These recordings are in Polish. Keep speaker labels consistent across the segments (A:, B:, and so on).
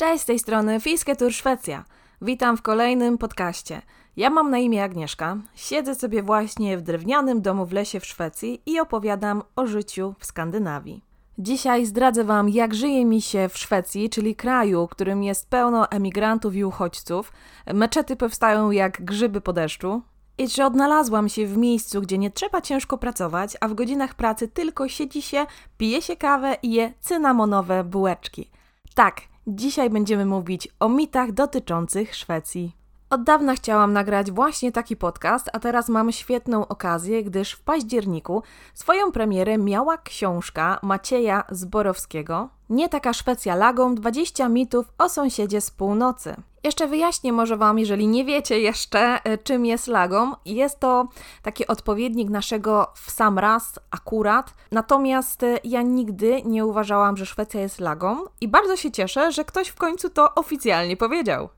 A: Cześć, z tej strony Fińskie Tour Szwecja. Witam w kolejnym podcaście. Ja mam na imię Agnieszka, siedzę sobie właśnie w drewnianym domu w lesie w Szwecji i opowiadam o życiu w Skandynawii. Dzisiaj zdradzę Wam, jak żyje mi się w Szwecji, czyli kraju, którym jest pełno emigrantów i uchodźców. Meczety powstają jak grzyby po deszczu. I czy odnalazłam się w miejscu, gdzie nie trzeba ciężko pracować, a w godzinach pracy tylko siedzi się, pije się kawę i je cynamonowe bułeczki. Tak, dzisiaj będziemy mówić o mitach dotyczących Szwecji. Od dawna chciałam nagrać właśnie taki podcast, a teraz mam świetną okazję, gdyż w październiku swoją premierę miała książka Macieja Zborowskiego Nie taka Szwecja lagą 20 mitów o sąsiedzie z północy. Jeszcze wyjaśnię może Wam, jeżeli nie wiecie jeszcze, e, czym jest lagom. Jest to taki odpowiednik naszego w sam raz, akurat. Natomiast e, ja nigdy nie uważałam, że Szwecja jest lagą i bardzo się cieszę, że ktoś w końcu to oficjalnie powiedział.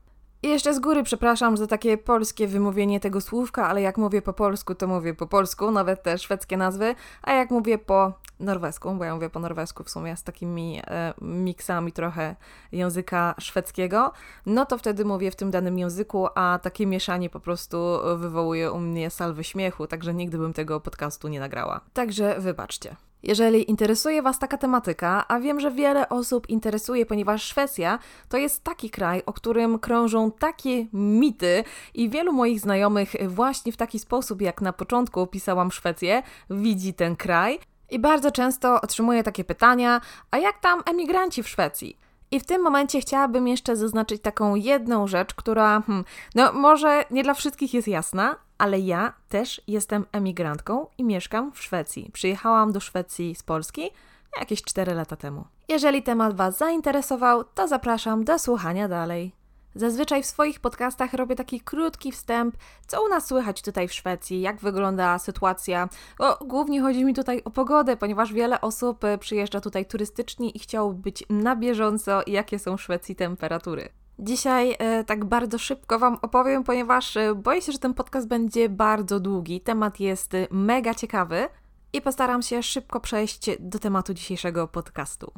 A: I jeszcze z góry przepraszam za takie polskie wymówienie tego słówka, ale jak mówię po polsku, to mówię po polsku, nawet te szwedzkie nazwy, a jak mówię po norwesku, bo ja mówię po norwesku w sumie z takimi e, miksami trochę języka szwedzkiego, no to wtedy mówię w tym danym języku, a takie mieszanie po prostu wywołuje u mnie salwy śmiechu, także nigdy bym tego podcastu nie nagrała. Także wybaczcie. Jeżeli interesuje Was taka tematyka, a wiem, że wiele osób interesuje, ponieważ Szwecja to jest taki kraj, o którym krążą takie mity i wielu moich znajomych właśnie w taki sposób, jak na początku opisałam Szwecję, widzi ten kraj. I bardzo często otrzymuję takie pytania, a jak tam emigranci w Szwecji? I w tym momencie chciałabym jeszcze zaznaczyć taką jedną rzecz, która, hmm, no może nie dla wszystkich jest jasna, ale ja też jestem emigrantką i mieszkam w Szwecji. Przyjechałam do Szwecji z Polski jakieś 4 lata temu. Jeżeli temat Was zainteresował, to zapraszam do słuchania dalej. Zazwyczaj w swoich podcastach robię taki krótki wstęp, co u nas słychać tutaj w Szwecji, jak wygląda sytuacja. O, głównie chodzi mi tutaj o pogodę, ponieważ wiele osób e, przyjeżdża tutaj turystycznie i chciałoby być na bieżąco, jakie są w Szwecji temperatury. Dzisiaj e, tak bardzo szybko Wam opowiem, ponieważ e, boję się, że ten podcast będzie bardzo długi. Temat jest e, mega ciekawy i postaram się szybko przejść do tematu dzisiejszego podcastu.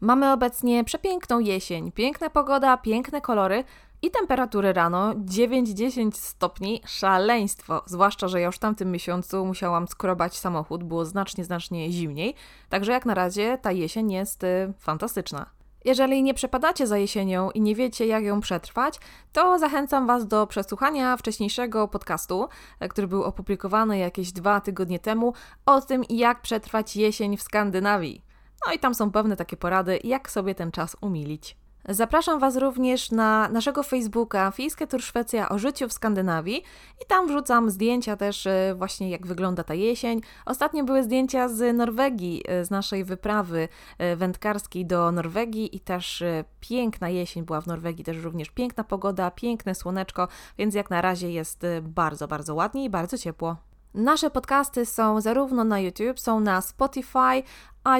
A: Mamy obecnie przepiękną jesień, piękna pogoda, piękne kolory i temperatury rano 9-10 stopni, szaleństwo. Zwłaszcza, że ja już w tamtym miesiącu musiałam skrobać samochód, było znacznie, znacznie zimniej. Także jak na razie ta jesień jest y, fantastyczna. Jeżeli nie przepadacie za jesienią i nie wiecie, jak ją przetrwać, to zachęcam Was do przesłuchania wcześniejszego podcastu, e, który był opublikowany jakieś dwa tygodnie temu, o tym, jak przetrwać jesień w Skandynawii. No i tam są pewne takie porady, jak sobie ten czas umilić. Zapraszam Was również na naszego Facebooka Fińskie Tour Szwecja o życiu w Skandynawii i tam wrzucam zdjęcia też e, właśnie jak wygląda ta jesień. Ostatnio były zdjęcia z Norwegii, e, z naszej wyprawy e, wędkarskiej do Norwegii i też piękna jesień była w Norwegii, też również piękna pogoda, piękne słoneczko, więc jak na razie jest bardzo, bardzo ładnie i bardzo ciepło. Nasze podcasty są zarówno na YouTube, są na Spotify,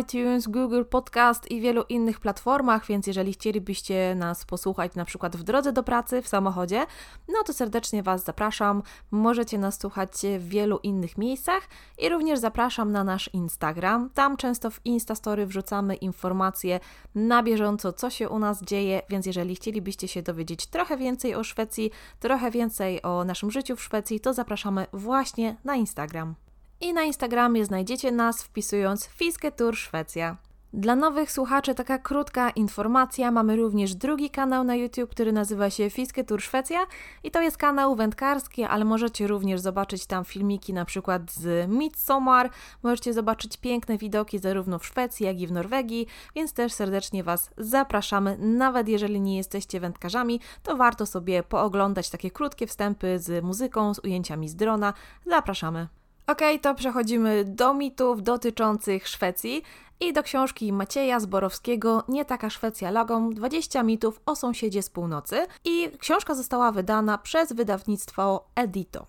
A: iTunes, Google Podcast i wielu innych platformach, więc jeżeli chcielibyście nas posłuchać na przykład w drodze do pracy, w samochodzie, no to serdecznie Was zapraszam. Możecie nas słuchać w wielu innych miejscach i również zapraszam na nasz Instagram. Tam często w Instastory wrzucamy informacje na bieżąco, co się u nas dzieje, więc jeżeli chcielibyście się dowiedzieć trochę więcej o Szwecji, trochę więcej o naszym życiu w Szwecji, to zapraszamy właśnie na Instagram i na Instagramie znajdziecie nas wpisując Fiske Tour Szwecja. Dla nowych słuchaczy taka krótka informacja. Mamy również drugi kanał na YouTube, który nazywa się Fiske Tour Szwecja i to jest kanał wędkarski, ale możecie również zobaczyć tam filmiki na przykład z Midsommar. Możecie zobaczyć piękne widoki zarówno w Szwecji, jak i w Norwegii, więc też serdecznie Was zapraszamy. Nawet jeżeli nie jesteście wędkarzami, to warto sobie pooglądać takie krótkie wstępy z muzyką, z ujęciami z drona. Zapraszamy. Ok, to przechodzimy do mitów dotyczących Szwecji i do książki Macieja Zborowskiego Nie taka Szwecja logą 20 mitów o sąsiedzie z północy i książka została wydana przez wydawnictwo Edito.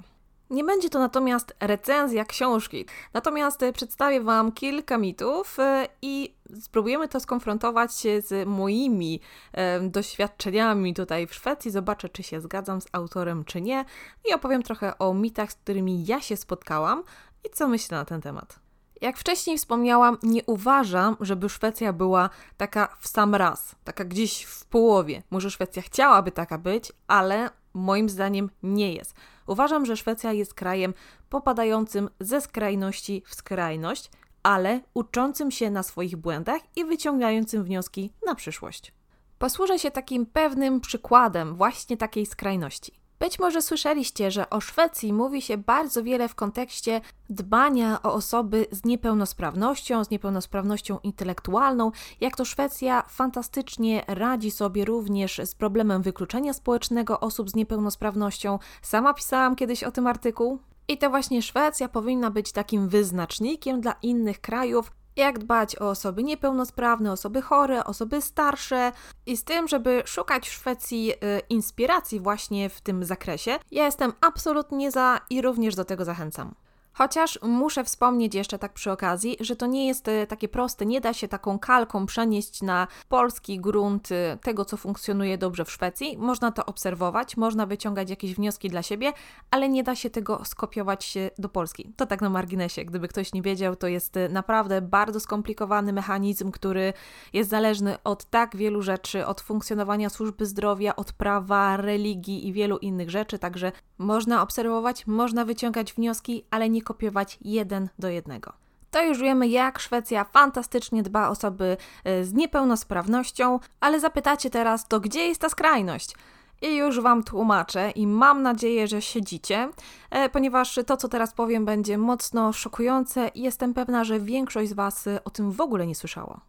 A: Nie będzie to natomiast recenzja książki, natomiast przedstawię Wam kilka mitów e, i spróbujemy to skonfrontować z moimi e, doświadczeniami tutaj w Szwecji. Zobaczę, czy się zgadzam z autorem, czy nie, i opowiem trochę o mitach, z którymi ja się spotkałam i co myślę na ten temat. Jak wcześniej wspomniałam, nie uważam, żeby Szwecja była taka w sam raz, taka gdzieś w połowie. Może Szwecja chciałaby taka być, ale moim zdaniem nie jest. Uważam, że Szwecja jest krajem popadającym ze skrajności w skrajność, ale uczącym się na swoich błędach i wyciągającym wnioski na przyszłość. Posłużę się takim pewnym przykładem właśnie takiej skrajności. Być może słyszeliście, że o Szwecji mówi się bardzo wiele w kontekście dbania o osoby z niepełnosprawnością, z niepełnosprawnością intelektualną, jak to Szwecja fantastycznie radzi sobie również z problemem wykluczenia społecznego osób z niepełnosprawnością. Sama pisałam kiedyś o tym artykuł. I to właśnie Szwecja powinna być takim wyznacznikiem dla innych krajów, jak dbać o osoby niepełnosprawne, osoby chore, osoby starsze i z tym, żeby szukać w Szwecji y, inspiracji właśnie w tym zakresie. Ja jestem absolutnie za i również do tego zachęcam. Chociaż muszę wspomnieć jeszcze tak przy okazji, że to nie jest e, takie proste, nie da się taką kalką przenieść na polski grunt e, tego, co funkcjonuje dobrze w Szwecji. Można to obserwować, można wyciągać jakieś wnioski dla siebie, ale nie da się tego skopiować do Polski. To tak na marginesie, gdyby ktoś nie wiedział, to jest e, naprawdę bardzo skomplikowany mechanizm, który jest zależny od tak wielu rzeczy, od funkcjonowania służby zdrowia, od prawa, religii i wielu innych rzeczy, także można obserwować, można wyciągać wnioski, ale nie kopiować jeden do jednego. To już wiemy, jak Szwecja fantastycznie dba o osoby e, z niepełnosprawnością, ale zapytacie teraz, to gdzie jest ta skrajność? I już Wam tłumaczę i mam nadzieję, że siedzicie, e, ponieważ to, co teraz powiem, będzie mocno szokujące i jestem pewna, że większość z Was o tym w ogóle nie słyszało.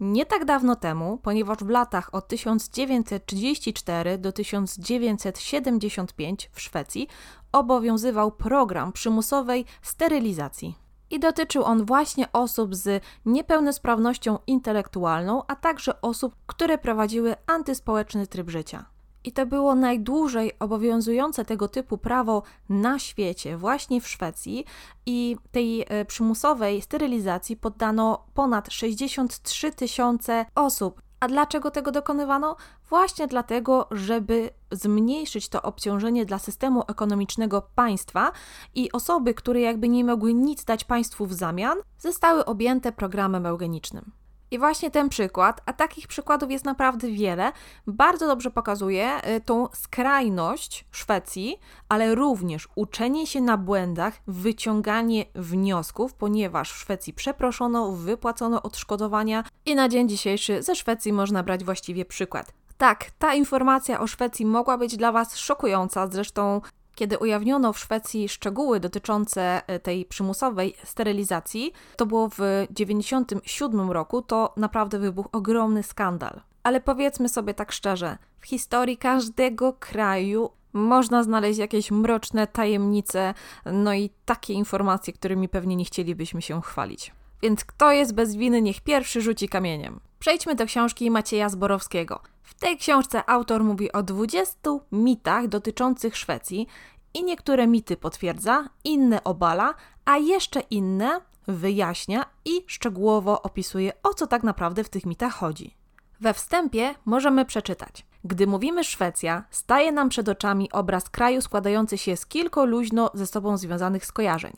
A: Nie tak dawno temu, ponieważ w latach od 1934 do 1975 w Szwecji obowiązywał program przymusowej sterylizacji. I dotyczył on właśnie osób z niepełnosprawnością intelektualną, a także osób, które prowadziły antyspołeczny tryb życia. I to było najdłużej obowiązujące tego typu prawo na świecie, właśnie w Szwecji. I tej e, przymusowej sterylizacji poddano ponad 63 tysiące osób. A dlaczego tego dokonywano? Właśnie dlatego, żeby zmniejszyć to obciążenie dla systemu ekonomicznego państwa i osoby, które jakby nie mogły nic dać państwu w zamian, zostały objęte programem eugenicznym. I właśnie ten przykład, a takich przykładów jest naprawdę wiele, bardzo dobrze pokazuje y, tą skrajność Szwecji, ale również uczenie się na błędach, wyciąganie wniosków, ponieważ w Szwecji przeproszono, wypłacono odszkodowania i na dzień dzisiejszy ze Szwecji można brać właściwie przykład. Tak, ta informacja o Szwecji mogła być dla Was szokująca, zresztą kiedy ujawniono w Szwecji szczegóły dotyczące e, tej przymusowej sterylizacji, to było w 1997 roku, to naprawdę wybuchł ogromny skandal. Ale powiedzmy sobie tak szczerze, w historii każdego kraju można znaleźć jakieś mroczne tajemnice, no i takie informacje, którymi pewnie nie chcielibyśmy się chwalić. Więc kto jest bez winy, niech pierwszy rzuci kamieniem. Przejdźmy do książki Macieja Zborowskiego. W tej książce autor mówi o 20 mitach dotyczących Szwecji i niektóre mity potwierdza, inne obala, a jeszcze inne wyjaśnia i szczegółowo opisuje, o co tak naprawdę w tych mitach chodzi. We wstępie możemy przeczytać. Gdy mówimy Szwecja, staje nam przed oczami obraz kraju składający się z kilku luźno ze sobą związanych skojarzeń.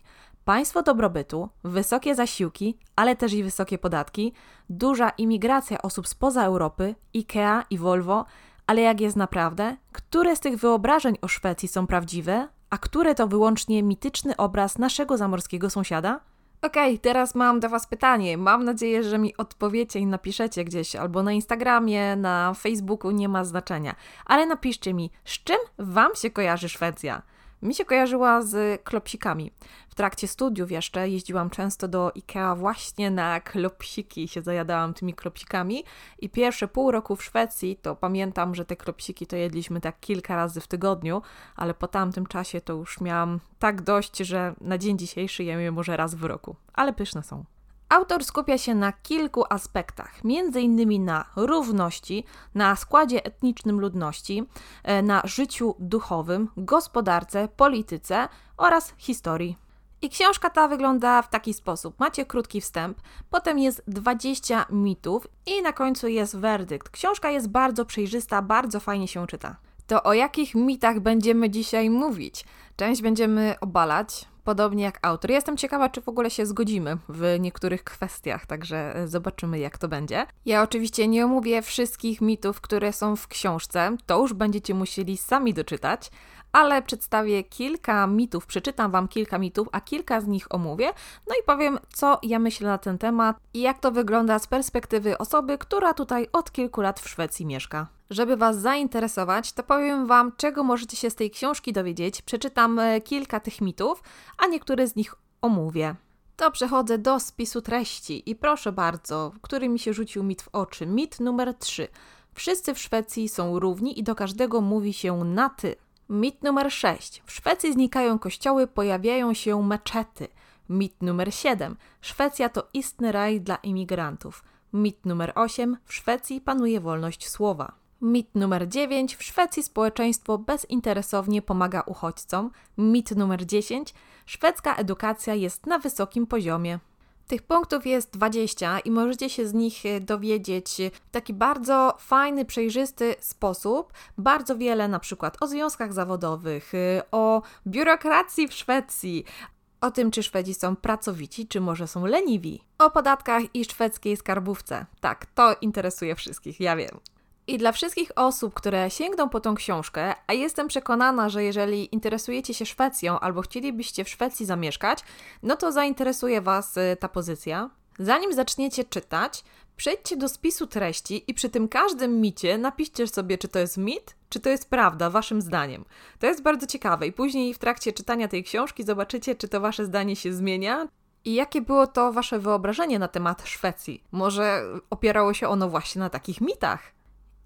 A: Państwo dobrobytu, wysokie zasiłki, ale też i wysokie podatki, duża imigracja osób spoza Europy, IKEA i Volvo, ale jak jest naprawdę? Które z tych wyobrażeń o Szwecji są prawdziwe, a które to wyłącznie mityczny obraz naszego zamorskiego sąsiada? Okej, okay, teraz mam do Was pytanie. Mam nadzieję, że mi odpowiecie i napiszecie gdzieś albo na Instagramie, na Facebooku, nie ma znaczenia. Ale napiszcie mi, z czym Wam się kojarzy Szwecja? Mi się kojarzyła z klopsikami. W trakcie studiów jeszcze jeździłam często do Ikea właśnie na klopsiki się zajadałam tymi klopsikami i pierwsze pół roku w Szwecji to pamiętam, że te klopsiki to jedliśmy tak kilka razy w tygodniu, ale po tamtym czasie to już miałam tak dość, że na dzień dzisiejszy jem je może raz w roku, ale pyszne są. Autor skupia się na kilku aspektach, innymi na równości, na składzie etnicznym ludności, e, na życiu duchowym, gospodarce, polityce oraz historii. I książka ta wygląda w taki sposób. Macie krótki wstęp, potem jest 20 mitów i na końcu jest werdykt. Książka jest bardzo przejrzysta, bardzo fajnie się czyta. To o jakich mitach będziemy dzisiaj mówić? Część będziemy obalać, podobnie jak autor. Jestem ciekawa, czy w ogóle się zgodzimy w niektórych kwestiach, także e, zobaczymy, jak to będzie. Ja oczywiście nie omówię wszystkich mitów, które są w książce, to już będziecie musieli sami doczytać, ale przedstawię kilka mitów, przeczytam Wam kilka mitów, a kilka z nich omówię, no i powiem, co ja myślę na ten temat i jak to wygląda z perspektywy osoby, która tutaj od kilku lat w Szwecji mieszka. Żeby Was zainteresować, to powiem Wam, czego możecie się z tej książki dowiedzieć. Przeczytam e, kilka tych mitów, a niektóre z nich omówię. To przechodzę do spisu treści i proszę bardzo, który mi się rzucił mit w oczy. Mit numer 3. Wszyscy w Szwecji są równi i do każdego mówi się na ty. Mit numer 6. W Szwecji znikają kościoły, pojawiają się meczety. Mit numer 7. Szwecja to istny raj dla imigrantów. Mit numer 8. W Szwecji panuje wolność słowa. Mit numer 9. W Szwecji społeczeństwo bezinteresownie pomaga uchodźcom. Mit numer 10. Szwedzka edukacja jest na wysokim poziomie. Tych punktów jest 20 i możecie się z nich e, dowiedzieć w taki bardzo fajny, przejrzysty sposób. Bardzo wiele na przykład o związkach zawodowych, e, o biurokracji w Szwecji, o tym, czy Szwedzi są pracowici, czy może są leniwi, o podatkach i szwedzkiej skarbówce. Tak, to interesuje wszystkich, ja wiem. I dla wszystkich osób, które sięgną po tą książkę, a jestem przekonana, że jeżeli interesujecie się Szwecją albo chcielibyście w Szwecji zamieszkać, no to zainteresuje Was y, ta pozycja. Zanim zaczniecie czytać, przejdźcie do spisu treści i przy tym każdym micie napiszcie sobie, czy to jest mit, czy to jest prawda, waszym zdaniem. To jest bardzo ciekawe i później w trakcie czytania tej książki zobaczycie, czy to wasze zdanie się zmienia, i jakie było to wasze wyobrażenie na temat Szwecji? Może opierało się ono właśnie na takich mitach?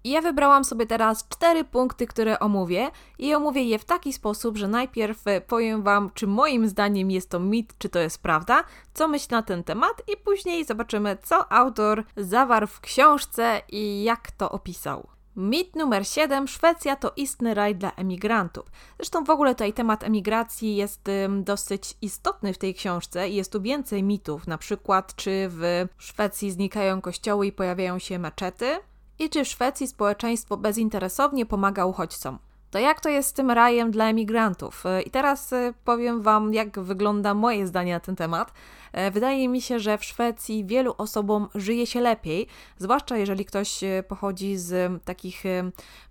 A: Ja wybrałam sobie teraz cztery punkty, które omówię i omówię je w taki sposób, że najpierw e, powiem Wam, czy moim zdaniem jest to mit, czy to jest prawda, co myślę na ten temat i później zobaczymy, co autor zawarł w książce i jak to opisał. Mit numer 7. Szwecja to istny raj dla emigrantów. Zresztą w ogóle tutaj temat emigracji jest dosyć istotny w tej książce i jest tu więcej mitów, na przykład czy w Szwecji znikają kościoły i pojawiają się meczety, i czy w Szwecji społeczeństwo bezinteresownie pomaga uchodźcom. To jak to jest z tym rajem dla emigrantów? I teraz e, powiem Wam, jak wygląda moje zdanie na ten temat. E, wydaje mi się, że w Szwecji wielu osobom żyje się lepiej, zwłaszcza jeżeli ktoś e, pochodzi z takich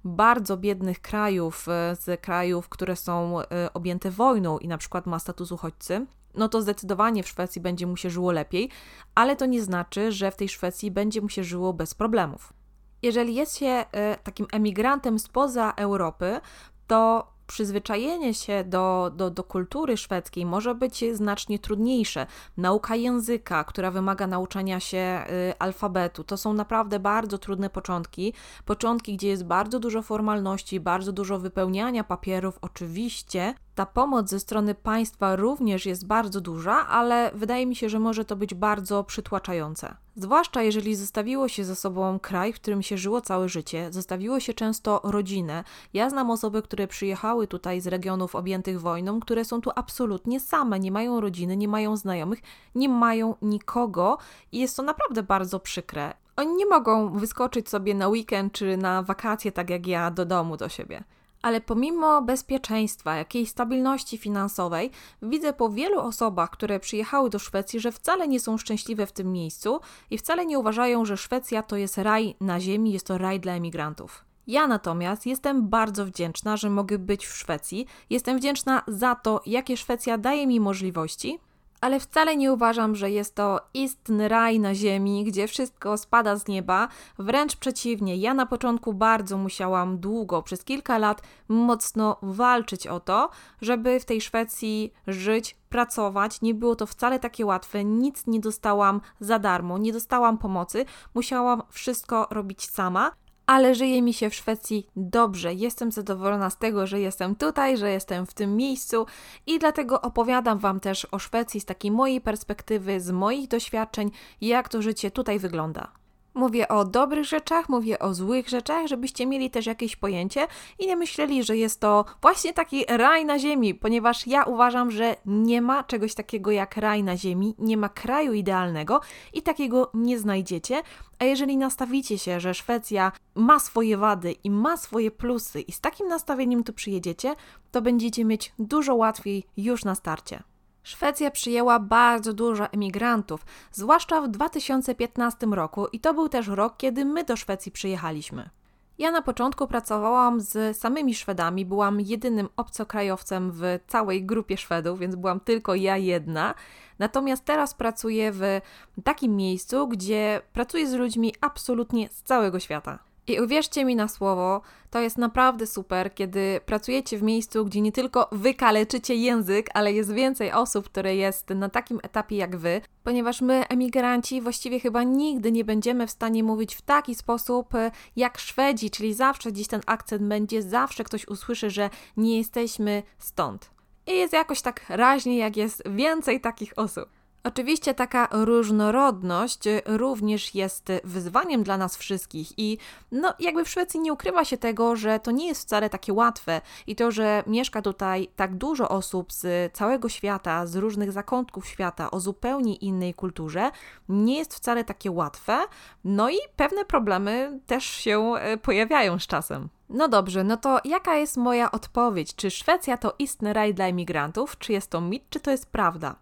A: bardzo biednych krajów, z krajów, które są objęte wojną i na przykład ma status uchodźcy no to zdecydowanie w Szwecji będzie mu się żyło lepiej, ale to nie znaczy, że w tej Szwecji będzie mu się żyło bez problemów jeżeli jest się e, takim emigrantem spoza Europy, to przyzwyczajenie się do, do, do kultury szwedzkiej może być znacznie trudniejsze. Nauka języka, która wymaga nauczania się y, alfabetu, to są naprawdę bardzo trudne początki. Początki, gdzie jest bardzo dużo formalności, bardzo dużo wypełniania papierów, oczywiście, ta pomoc ze strony państwa również jest bardzo duża, ale wydaje mi się, że może to być bardzo przytłaczające. Zwłaszcza jeżeli zostawiło się ze sobą kraj, w którym się żyło całe życie, zostawiło się często rodzinę. Ja znam osoby, które przyjechały tutaj z regionów objętych wojną, które są tu absolutnie same, nie mają rodziny, nie mają znajomych, nie mają nikogo i jest to naprawdę bardzo przykre. Oni nie mogą wyskoczyć sobie na weekend czy na wakacje, tak jak ja, do domu do siebie. Ale pomimo bezpieczeństwa, jakiejś stabilności finansowej, widzę po wielu osobach, które przyjechały do Szwecji, że wcale nie są szczęśliwe w tym miejscu i wcale nie uważają, że Szwecja to jest raj na ziemi, jest to raj dla emigrantów. Ja natomiast jestem bardzo wdzięczna, że mogę być w Szwecji. Jestem wdzięczna za to, jakie Szwecja daje mi możliwości, ale wcale nie uważam, że jest to istny raj na ziemi, gdzie wszystko spada z nieba. Wręcz przeciwnie, ja na początku bardzo musiałam długo, przez kilka lat, mocno walczyć o to, żeby w tej Szwecji żyć, pracować. Nie było to wcale takie łatwe, nic nie dostałam za darmo, nie dostałam pomocy, musiałam wszystko robić sama ale żyje mi się w Szwecji dobrze. Jestem zadowolona z tego, że jestem tutaj, że jestem w tym miejscu i dlatego opowiadam Wam też o Szwecji z takiej mojej perspektywy, z moich doświadczeń, jak to życie tutaj wygląda. Mówię o dobrych rzeczach, mówię o złych rzeczach, żebyście mieli też jakieś pojęcie i nie myśleli, że jest to właśnie taki raj na ziemi, ponieważ ja uważam, że nie ma czegoś takiego jak raj na ziemi, nie ma kraju idealnego i takiego nie znajdziecie. A jeżeli nastawicie się, że Szwecja ma swoje wady i ma swoje plusy i z takim nastawieniem tu przyjedziecie, to będziecie mieć dużo łatwiej już na starcie. Szwecja przyjęła bardzo dużo emigrantów, zwłaszcza w 2015 roku, i to był też rok, kiedy my do Szwecji przyjechaliśmy. Ja na początku pracowałam z samymi Szwedami, byłam jedynym obcokrajowcem w całej grupie Szwedów, więc byłam tylko ja jedna. Natomiast teraz pracuję w takim miejscu, gdzie pracuję z ludźmi absolutnie z całego świata. I uwierzcie mi na słowo, to jest naprawdę super, kiedy pracujecie w miejscu, gdzie nie tylko wy kaleczycie język, ale jest więcej osób, które jest na takim etapie jak wy, ponieważ my, emigranci, właściwie chyba nigdy nie będziemy w stanie mówić w taki sposób e, jak Szwedzi, czyli zawsze gdzieś ten akcent będzie, zawsze ktoś usłyszy, że nie jesteśmy stąd. I jest jakoś tak raźnie, jak jest więcej takich osób. Oczywiście taka różnorodność również jest wyzwaniem dla nas wszystkich i no jakby w Szwecji nie ukrywa się tego, że to nie jest wcale takie łatwe i to, że mieszka tutaj tak dużo osób z całego świata, z różnych zakątków świata o zupełnie innej kulturze, nie jest wcale takie łatwe. No i pewne problemy też się e, pojawiają z czasem. No dobrze, no to jaka jest moja odpowiedź? Czy Szwecja to istny raj dla imigrantów? Czy jest to mit, czy to jest prawda?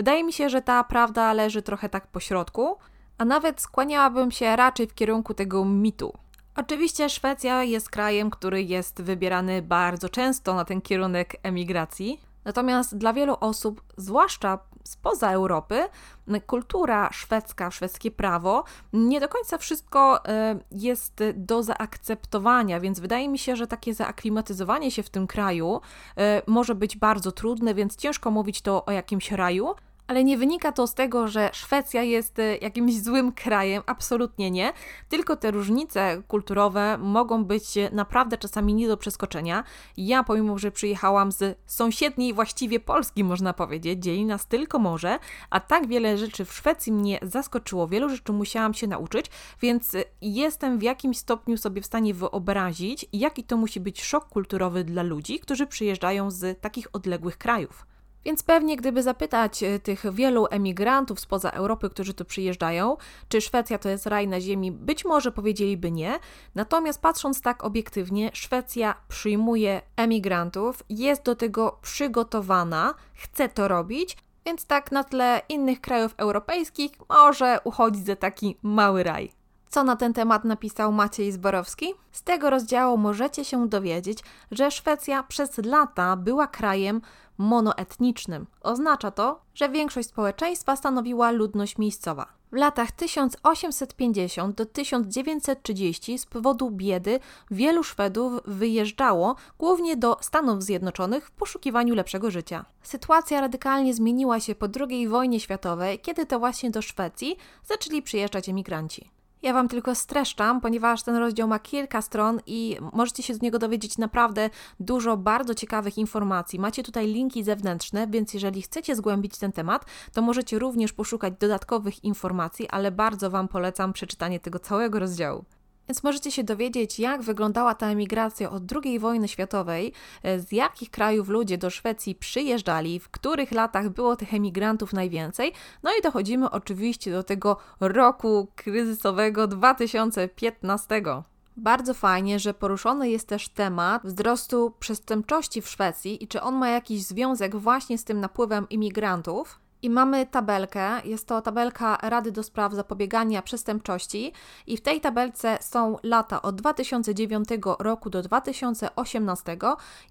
A: Wydaje mi się, że ta prawda leży trochę tak po środku, a nawet skłaniałabym się raczej w kierunku tego mitu. Oczywiście Szwecja jest krajem, który jest wybierany bardzo często na ten kierunek emigracji, natomiast dla wielu osób, zwłaszcza spoza Europy, kultura szwedzka, szwedzkie prawo, nie do końca wszystko e, jest do zaakceptowania, więc wydaje mi się, że takie zaaklimatyzowanie się w tym kraju e, może być bardzo trudne, więc ciężko mówić to o jakimś raju ale nie wynika to z tego, że Szwecja jest e, jakimś złym krajem, absolutnie nie, tylko te różnice kulturowe mogą być e, naprawdę czasami nie do przeskoczenia. Ja, pomimo że przyjechałam z sąsiedniej właściwie Polski, można powiedzieć, dzieli nas tylko morze, a tak wiele rzeczy w Szwecji mnie zaskoczyło, wielu rzeczy musiałam się nauczyć, więc e, jestem w jakimś stopniu sobie w stanie wyobrazić, jaki to musi być szok kulturowy dla ludzi, którzy przyjeżdżają z takich odległych krajów. Więc pewnie, gdyby zapytać e, tych wielu emigrantów spoza Europy, którzy tu przyjeżdżają, czy Szwecja to jest raj na ziemi, być może powiedzieliby nie. Natomiast patrząc tak obiektywnie, Szwecja przyjmuje emigrantów, jest do tego przygotowana, chce to robić, więc tak na tle innych krajów europejskich może uchodzić za taki mały raj. Co na ten temat napisał Maciej Zborowski? Z tego rozdziału możecie się dowiedzieć, że Szwecja przez lata była krajem monoetnicznym. Oznacza to, że większość społeczeństwa stanowiła ludność miejscowa. W latach 1850 do 1930 z powodu biedy wielu Szwedów wyjeżdżało głównie do Stanów Zjednoczonych w poszukiwaniu lepszego życia. Sytuacja radykalnie zmieniła się po II wojnie światowej, kiedy to właśnie do Szwecji zaczęli przyjeżdżać emigranci. Ja Wam tylko streszczam, ponieważ ten rozdział ma kilka stron i możecie się z niego dowiedzieć naprawdę dużo bardzo ciekawych informacji. Macie tutaj linki zewnętrzne, więc jeżeli chcecie zgłębić ten temat, to możecie również poszukać dodatkowych informacji, ale bardzo Wam polecam przeczytanie tego całego rozdziału. Więc możecie się dowiedzieć, jak wyglądała ta emigracja od II wojny światowej, e, z jakich krajów ludzie do Szwecji przyjeżdżali, w których latach było tych emigrantów najwięcej. No i dochodzimy oczywiście do tego roku kryzysowego 2015. Bardzo fajnie, że poruszony jest też temat wzrostu przestępczości w Szwecji i czy on ma jakiś związek właśnie z tym napływem imigrantów. I mamy tabelkę, jest to tabelka Rady do Spraw Zapobiegania Przestępczości. I w tej tabelce są lata od 2009 roku do 2018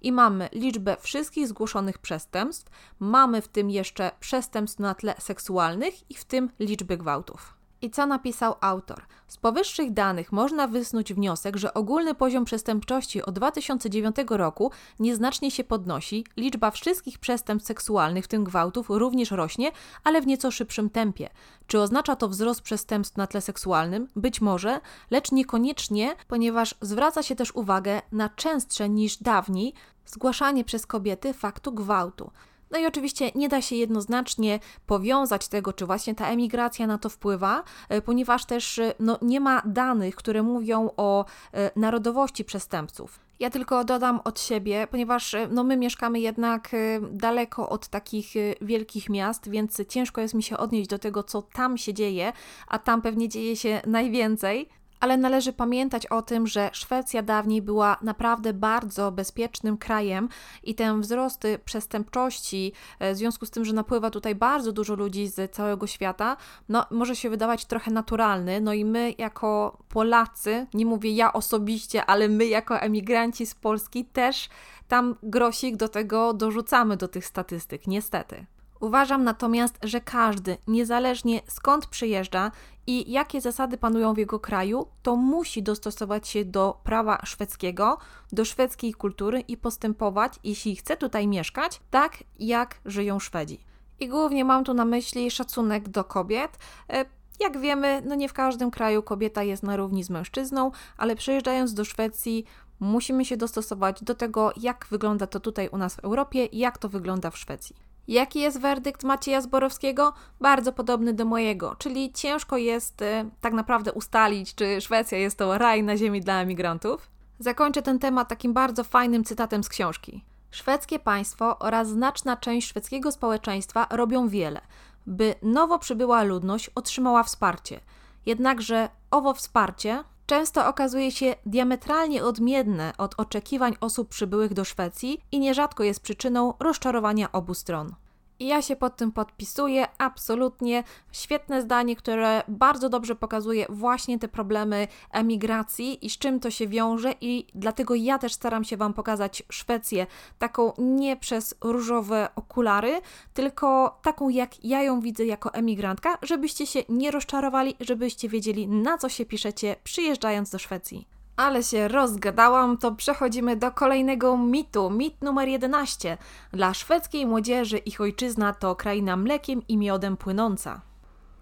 A: i mamy liczbę wszystkich zgłoszonych przestępstw, mamy w tym jeszcze przestępstw na tle seksualnych i w tym liczby gwałtów. I co napisał autor? Z powyższych danych można wysnuć wniosek, że ogólny poziom przestępczości od 2009 roku nieznacznie się podnosi, liczba wszystkich przestępstw seksualnych, w tym gwałtów, również rośnie, ale w nieco szybszym tempie. Czy oznacza to wzrost przestępstw na tle seksualnym? Być może, lecz niekoniecznie, ponieważ zwraca się też uwagę na częstsze niż dawniej zgłaszanie przez kobiety faktu gwałtu. No i oczywiście nie da się jednoznacznie powiązać tego, czy właśnie ta emigracja na to wpływa, e, ponieważ też e, no, nie ma danych, które mówią o e, narodowości przestępców. Ja tylko dodam od siebie, ponieważ no, my mieszkamy jednak daleko od takich wielkich miast, więc ciężko jest mi się odnieść do tego, co tam się dzieje, a tam pewnie dzieje się najwięcej ale należy pamiętać o tym, że Szwecja dawniej była naprawdę bardzo bezpiecznym krajem i ten wzrost przestępczości, e, w związku z tym, że napływa tutaj bardzo dużo ludzi z całego świata, no może się wydawać trochę naturalny. No i my jako Polacy, nie mówię ja osobiście, ale my jako emigranci z Polski też tam grosik do tego dorzucamy do tych statystyk, niestety. Uważam natomiast, że każdy, niezależnie skąd przyjeżdża i jakie zasady panują w jego kraju, to musi dostosować się do prawa szwedzkiego, do szwedzkiej kultury i postępować, jeśli chce tutaj mieszkać, tak jak żyją Szwedzi. I głównie mam tu na myśli szacunek do kobiet. E, jak wiemy, no nie w każdym kraju kobieta jest na równi z mężczyzną, ale przyjeżdżając do Szwecji, musimy się dostosować do tego, jak wygląda to tutaj u nas w Europie i jak to wygląda w Szwecji. Jaki jest werdykt Macieja Zborowskiego? Bardzo podobny do mojego, czyli ciężko jest y, tak naprawdę ustalić, czy Szwecja jest to raj na ziemi dla emigrantów. Zakończę ten temat takim bardzo fajnym cytatem z książki. Szwedzkie państwo oraz znaczna część szwedzkiego społeczeństwa robią wiele, by nowo przybyła ludność otrzymała wsparcie. Jednakże owo wsparcie często okazuje się diametralnie odmienne od oczekiwań osób przybyłych do Szwecji i nierzadko jest przyczyną rozczarowania obu stron. I ja się pod tym podpisuję, absolutnie. Świetne zdanie, które bardzo dobrze pokazuje właśnie te problemy emigracji i z czym to się wiąże, i dlatego ja też staram się Wam pokazać Szwecję taką nie przez różowe okulary, tylko taką, jak ja ją widzę jako emigrantka, żebyście się nie rozczarowali, żebyście wiedzieli, na co się piszecie, przyjeżdżając do Szwecji ale się rozgadałam, to przechodzimy do kolejnego mitu. Mit numer 11. Dla szwedzkiej młodzieży ich ojczyzna to kraina mlekiem i miodem płynąca.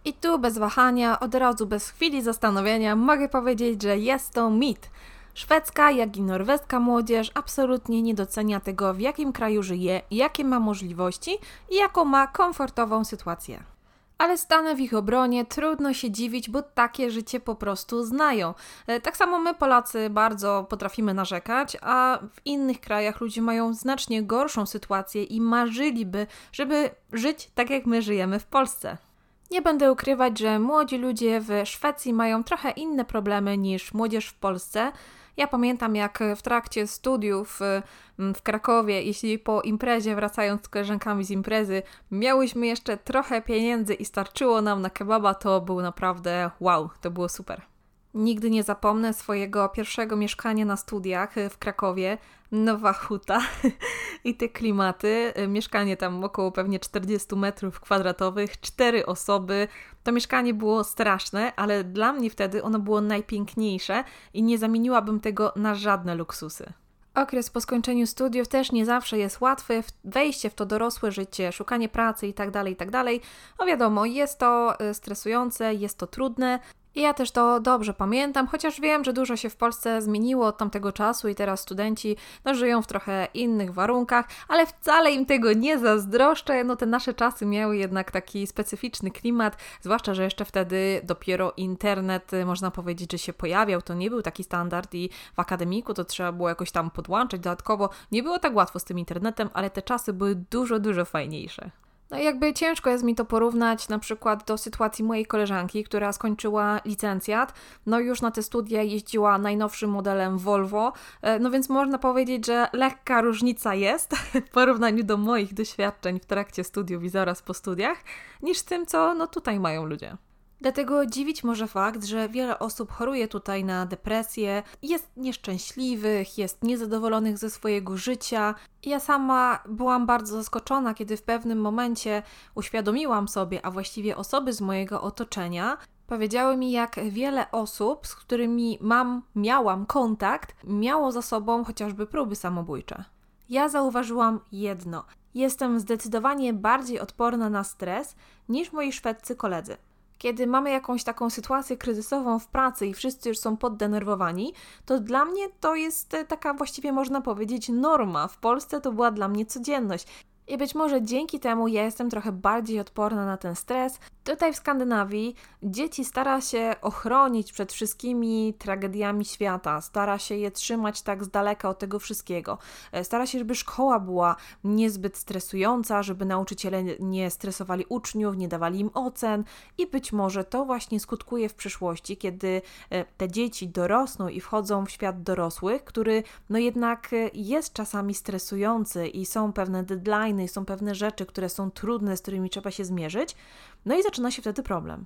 A: I tu bez wahania, od razu bez chwili zastanowienia mogę powiedzieć, że jest to mit. Szwedzka, jak i norweska młodzież absolutnie nie docenia tego, w jakim kraju żyje, jakie ma możliwości i jaką ma komfortową sytuację ale stanę w ich obronie, trudno się dziwić, bo takie życie po prostu znają. E, tak samo my, Polacy, bardzo potrafimy narzekać, a w innych krajach ludzie mają znacznie gorszą sytuację i marzyliby, żeby żyć tak jak my żyjemy w Polsce. Nie będę ukrywać, że młodzi ludzie w Szwecji mają trochę inne problemy niż młodzież w Polsce. Ja pamiętam, jak w trakcie studiów y, w Krakowie, jeśli po imprezie, wracając z koleżankami z imprezy, miałyśmy jeszcze trochę pieniędzy i starczyło nam na kebaba, to był naprawdę wow, to było super. Nigdy nie zapomnę swojego pierwszego mieszkania na studiach y, w Krakowie. Nowa huta i te klimaty. Y, mieszkanie tam około pewnie 40 metrów kwadratowych, cztery osoby. To mieszkanie było straszne, ale dla mnie wtedy ono było najpiękniejsze i nie zamieniłabym tego na żadne luksusy. Okres po skończeniu studiów też nie zawsze jest łatwy, wejście w to dorosłe życie, szukanie pracy itd., tak itd. Tak no wiadomo, jest to y, stresujące, jest to trudne, i ja też to dobrze pamiętam, chociaż wiem, że dużo się w Polsce zmieniło od tamtego czasu i teraz studenci no, żyją w trochę innych warunkach, ale wcale im tego nie zazdroszczę. No te nasze czasy miały jednak taki specyficzny klimat, zwłaszcza, że jeszcze wtedy dopiero internet, y, można powiedzieć, że się pojawiał. To nie był taki standard i w akademiku to trzeba było jakoś tam podłączyć dodatkowo. Nie było tak łatwo z tym internetem, ale te czasy były dużo, dużo fajniejsze. No jakby ciężko jest mi to porównać na przykład do sytuacji mojej koleżanki, która skończyła licencjat, no już na te studia jeździła najnowszym modelem Volvo, e, no więc można powiedzieć, że lekka różnica jest w porównaniu do moich doświadczeń w trakcie studiów i zaraz po studiach, niż z tym, co no tutaj mają ludzie. Dlatego dziwić może fakt, że wiele osób choruje tutaj na depresję, jest nieszczęśliwych, jest niezadowolonych ze swojego życia. Ja sama byłam bardzo zaskoczona, kiedy w pewnym momencie uświadomiłam sobie, a właściwie osoby z mojego otoczenia, powiedziały mi, jak wiele osób, z którymi mam, miałam kontakt, miało za sobą chociażby próby samobójcze. Ja zauważyłam jedno: jestem zdecydowanie bardziej odporna na stres niż moi szwedzcy koledzy. Kiedy mamy jakąś taką sytuację kryzysową w pracy i wszyscy już są poddenerwowani, to dla mnie to jest e, taka właściwie można powiedzieć norma. W Polsce to była dla mnie codzienność. I być może dzięki temu ja jestem trochę bardziej odporna na ten stres. Tutaj w Skandynawii dzieci stara się ochronić przed wszystkimi tragediami świata, stara się je trzymać tak z daleka od tego wszystkiego. E, stara się, żeby szkoła była niezbyt stresująca, żeby nauczyciele nie stresowali uczniów, nie dawali im ocen i być może to właśnie skutkuje w przyszłości, kiedy e, te dzieci dorosną i wchodzą w świat dorosłych, który no jednak e, jest czasami stresujący i są pewne deadline są pewne rzeczy, które są trudne, z którymi trzeba się zmierzyć, no i zaczyna się wtedy problem.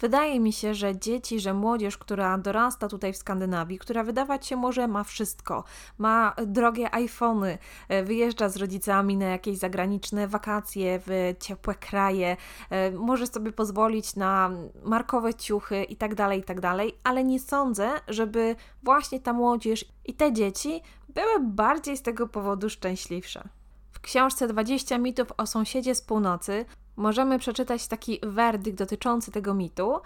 A: Wydaje mi się, że dzieci, że młodzież, która dorasta tutaj w Skandynawii, która wydawać się może ma wszystko, ma drogie iPhony, e, wyjeżdża z rodzicami na jakieś zagraniczne wakacje w ciepłe kraje, e, może sobie pozwolić na markowe ciuchy itd., tak itd., tak ale nie sądzę, żeby właśnie ta młodzież i te dzieci były bardziej z tego powodu szczęśliwsze. W książce 20 mitów o sąsiedzie z północy możemy przeczytać taki werdykt dotyczący tego mitu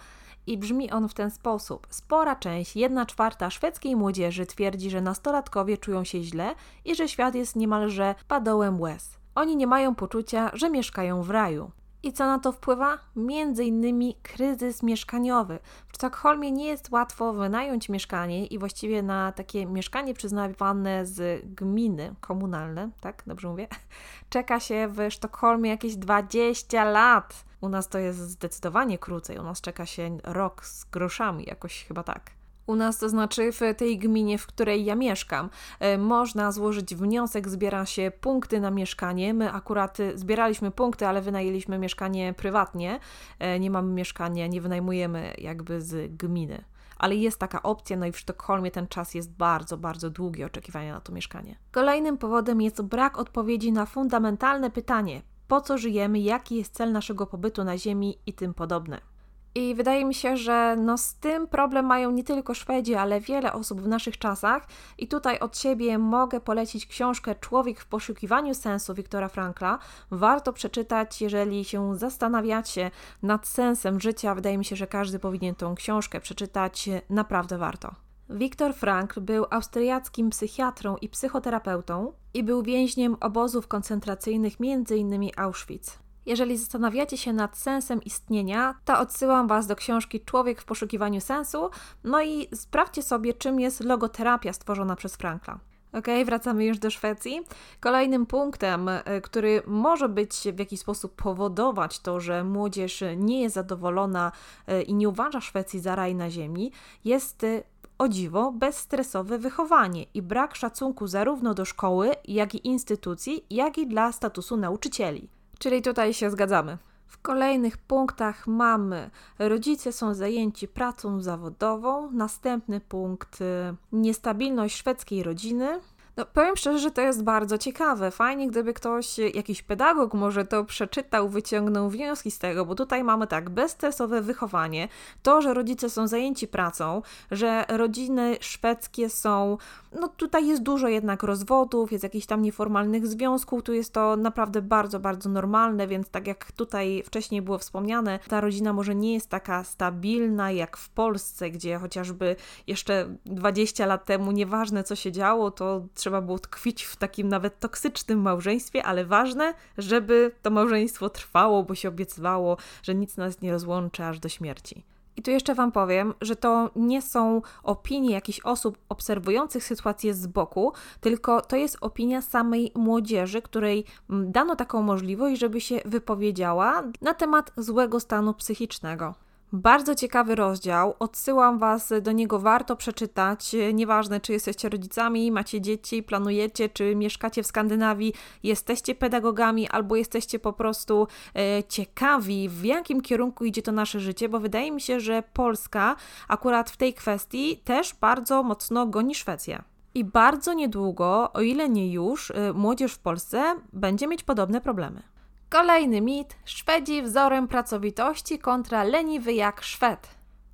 A: i brzmi on w ten sposób. Spora część, jedna czwarta szwedzkiej młodzieży twierdzi, że nastolatkowie czują się źle i że świat jest niemalże padołem łez. Oni nie mają poczucia, że mieszkają w raju. I co na to wpływa? Między innymi kryzys mieszkaniowy. W Sztokholmie nie jest łatwo wynająć mieszkanie i właściwie na takie mieszkanie przyznawane z gminy komunalne, tak dobrze mówię, czeka się w Sztokholmie jakieś 20 lat. U nas to jest zdecydowanie krócej, u nas czeka się rok z groszami, jakoś chyba tak. U nas, to znaczy w tej gminie, w której ja mieszkam, e, można złożyć wniosek, zbiera się punkty na mieszkanie. My akurat e, zbieraliśmy punkty, ale wynajęliśmy mieszkanie prywatnie. E, nie mamy mieszkania, nie wynajmujemy jakby z gminy. Ale jest taka opcja, no i w Sztokholmie ten czas jest bardzo, bardzo długi oczekiwania na to mieszkanie. Kolejnym powodem jest brak odpowiedzi na fundamentalne pytanie: po co żyjemy, jaki jest cel naszego pobytu na Ziemi i tym podobne. I wydaje mi się, że no z tym problem mają nie tylko Szwedzi, ale wiele osób w naszych czasach. I tutaj od siebie mogę polecić książkę Człowiek w poszukiwaniu sensu Wiktora Frankla. Warto przeczytać, jeżeli się zastanawiacie nad sensem życia. Wydaje mi się, że każdy powinien tą książkę przeczytać. Naprawdę warto. Viktor Frankl był austriackim psychiatrą i psychoterapeutą i był więźniem obozów koncentracyjnych, m.in. Auschwitz. Jeżeli zastanawiacie się nad sensem istnienia, to odsyłam Was do książki Człowiek w poszukiwaniu sensu, no i sprawdźcie sobie, czym jest logoterapia stworzona przez Frankla. Ok, wracamy już do Szwecji. Kolejnym punktem, e, który może być w jakiś sposób powodować to, że młodzież nie jest zadowolona e, i nie uważa Szwecji za raj na ziemi, jest e, o dziwo bezstresowe wychowanie i brak szacunku zarówno do szkoły, jak i instytucji, jak i dla statusu nauczycieli. Czyli tutaj się zgadzamy. W kolejnych punktach mamy rodzice są zajęci pracą zawodową, następny punkt y, niestabilność szwedzkiej rodziny, no, powiem szczerze, że to jest bardzo ciekawe. Fajnie, gdyby ktoś, jakiś pedagog może to przeczytał, wyciągnął wnioski z tego, bo tutaj mamy tak, bezstresowe wychowanie, to, że rodzice są zajęci pracą, że rodziny szwedzkie są, no tutaj jest dużo jednak rozwodów, jest jakichś tam nieformalnych związków, tu jest to naprawdę bardzo, bardzo normalne, więc tak jak tutaj wcześniej było wspomniane, ta rodzina może nie jest taka stabilna jak w Polsce, gdzie chociażby jeszcze 20 lat temu, nieważne co się działo, to trzeba było tkwić w takim nawet toksycznym małżeństwie, ale ważne, żeby to małżeństwo trwało, bo się obiecywało, że nic nas nie rozłączy aż do śmierci. I tu jeszcze Wam powiem, że to nie są opinie jakichś osób obserwujących sytuację z boku, tylko to jest opinia samej młodzieży, której mm, dano taką możliwość, żeby się wypowiedziała na temat złego stanu psychicznego. Bardzo ciekawy rozdział, odsyłam Was do niego, warto przeczytać. Nieważne, czy jesteście rodzicami, macie dzieci, planujecie, czy mieszkacie w Skandynawii, jesteście pedagogami, albo jesteście po prostu e, ciekawi, w jakim kierunku idzie to nasze życie, bo wydaje mi się, że Polska akurat w tej kwestii też bardzo mocno goni Szwecję. I bardzo niedługo, o ile nie już, e, młodzież w Polsce będzie mieć podobne problemy. Kolejny mit: Szwedzi wzorem pracowitości kontra leniwy jak Szwed.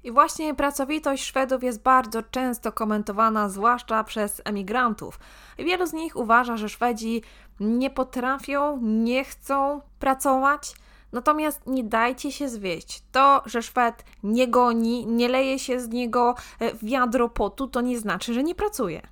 A: I właśnie pracowitość Szwedów jest bardzo często komentowana, zwłaszcza przez emigrantów. Wielu z nich uważa, że Szwedzi nie potrafią, nie chcą pracować. Natomiast nie dajcie się zwieść. To, że Szwed nie goni, nie leje się z niego e, wiadro potu, to nie znaczy, że nie pracuje.